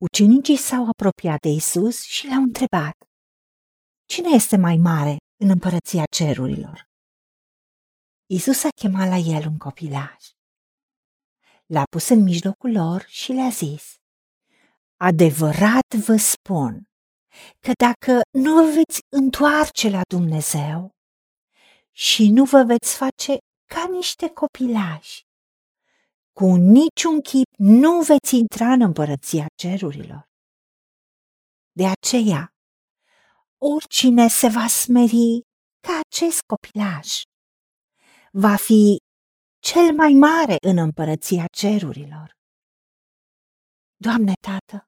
Ucenicii s-au apropiat de Isus și l-au întrebat, Cine este mai mare în împărăția cerurilor? Isus a chemat la el un copilaj. L-a pus în mijlocul lor și le-a zis, Adevărat vă spun că dacă nu vă veți întoarce la Dumnezeu și nu vă veți face ca niște copilași, cu niciun chip nu veți intra în împărăția cerurilor. De aceea, oricine se va smeri ca acest copilaj, va fi cel mai mare în împărăția cerurilor. Doamne, Tată,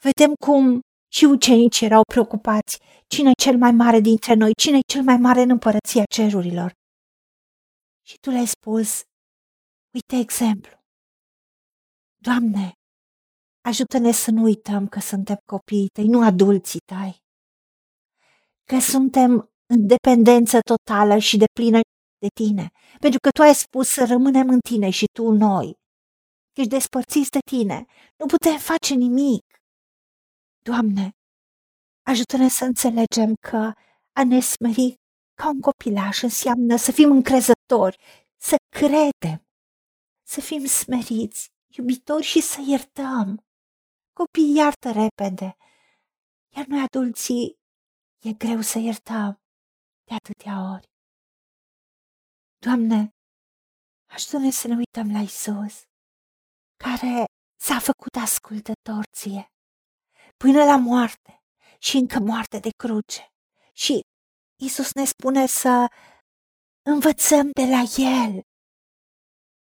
vedem cum și ucenicii erau preocupați cine e cel mai mare dintre noi, cine e cel mai mare în împărăția cerurilor. Și Tu le-ai spus, uite exemplu. Doamne, ajută-ne să nu uităm că suntem copiii tăi, nu adulții tăi. Că suntem în dependență totală și de plină de tine, pentru că tu ai spus să rămânem în tine și tu în noi. Ești despărțiți de tine, nu putem face nimic. Doamne, ajută-ne să înțelegem că a ne smeri ca un copilaș înseamnă să fim încrezători, să credem, să fim smeriți, iubitori și să iertăm. Copiii iartă repede, iar noi adulții e greu să iertăm de atâtea ori. Doamne, ajută-ne să ne uităm la Isus, care s-a făcut ascultător ție, până la moarte și încă moarte de cruce. Și Isus ne spune să învățăm de la El,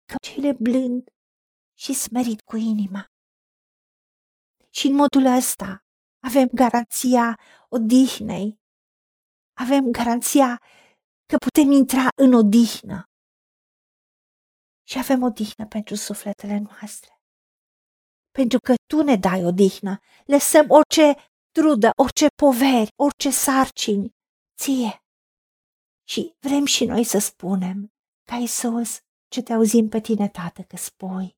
că cele blând și smerit cu inima. Și în modul ăsta avem garanția odihnei, avem garanția că putem intra în odihnă. Și avem odihnă pentru sufletele noastre. Pentru că Tu ne dai odihnă, lăsăm orice trudă, orice poveri, orice sarcini, ție. Și vrem și noi să spunem, ca Isus, ce te auzim pe tine, Tată, că spui.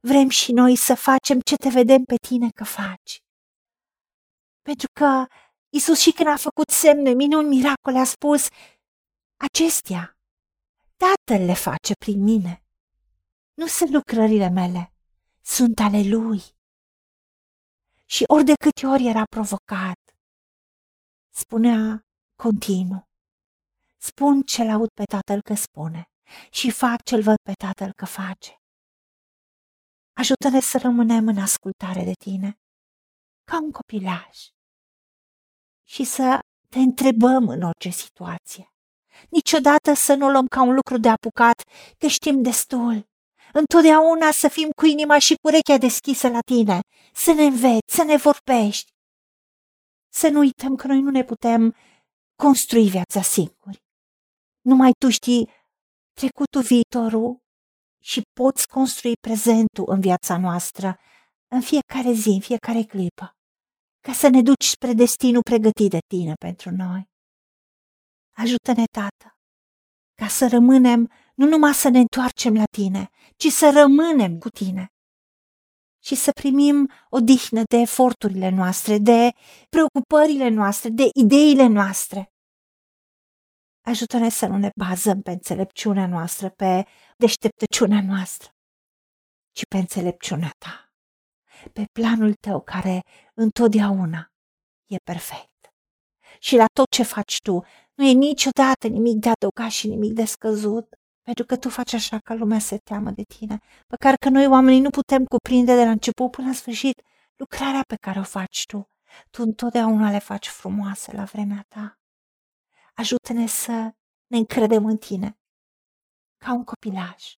Vrem și noi să facem ce te vedem pe tine că faci. Pentru că Isus și când a făcut semne, minuni, miracole, a spus, acestea Tatăl le face prin mine. Nu sunt lucrările mele, sunt ale Lui. Și ori de câte ori era provocat, spunea continuu, spun ce-l aud pe Tatăl că spune și fac ce-l văd pe Tatăl că face. Ajută-ne să rămânem în ascultare de Tine, ca un copilaj, și să te întrebăm în orice situație. Niciodată să nu luăm ca un lucru de apucat, că știm destul. Întotdeauna să fim cu inima și cu urechea deschisă la tine, să ne înveți, să ne vorbești. Să nu uităm că noi nu ne putem construi viața singuri. Numai tu știi trecutul, viitorul și poți construi prezentul în viața noastră, în fiecare zi, în fiecare clipă, ca să ne duci spre destinul pregătit de tine pentru noi. Ajută-ne, Tată, ca să rămânem, nu numai să ne întoarcem la tine, ci să rămânem cu tine și să primim o dihnă de eforturile noastre, de preocupările noastre, de ideile noastre. Ajută-ne să nu ne bazăm pe înțelepciunea noastră, pe deșteptăciunea noastră, ci pe înțelepciunea ta, pe planul tău care întotdeauna e perfect. Și la tot ce faci tu, nu e niciodată nimic de adăugat și nimic de scăzut, pentru că tu faci așa ca lumea să teamă de tine, măcar că noi oamenii nu putem cuprinde de la început până la sfârșit lucrarea pe care o faci tu. Tu întotdeauna le faci frumoase la vremea ta. Ajută-ne să ne încredem în tine, ca un copilaj,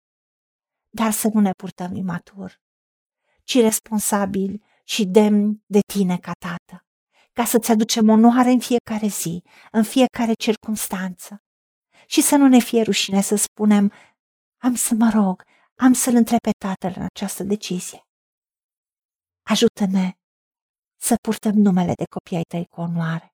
dar să nu ne purtăm imatur, ci responsabil și demn de tine ca tată, ca să-ți aducem onoare în fiecare zi, în fiecare circunstanță. Și să nu ne fie rușine să spunem, am să mă rog, am să-l întreb pe tatăl în această decizie. Ajută-ne să purtăm numele de copii ai tăi cu onoare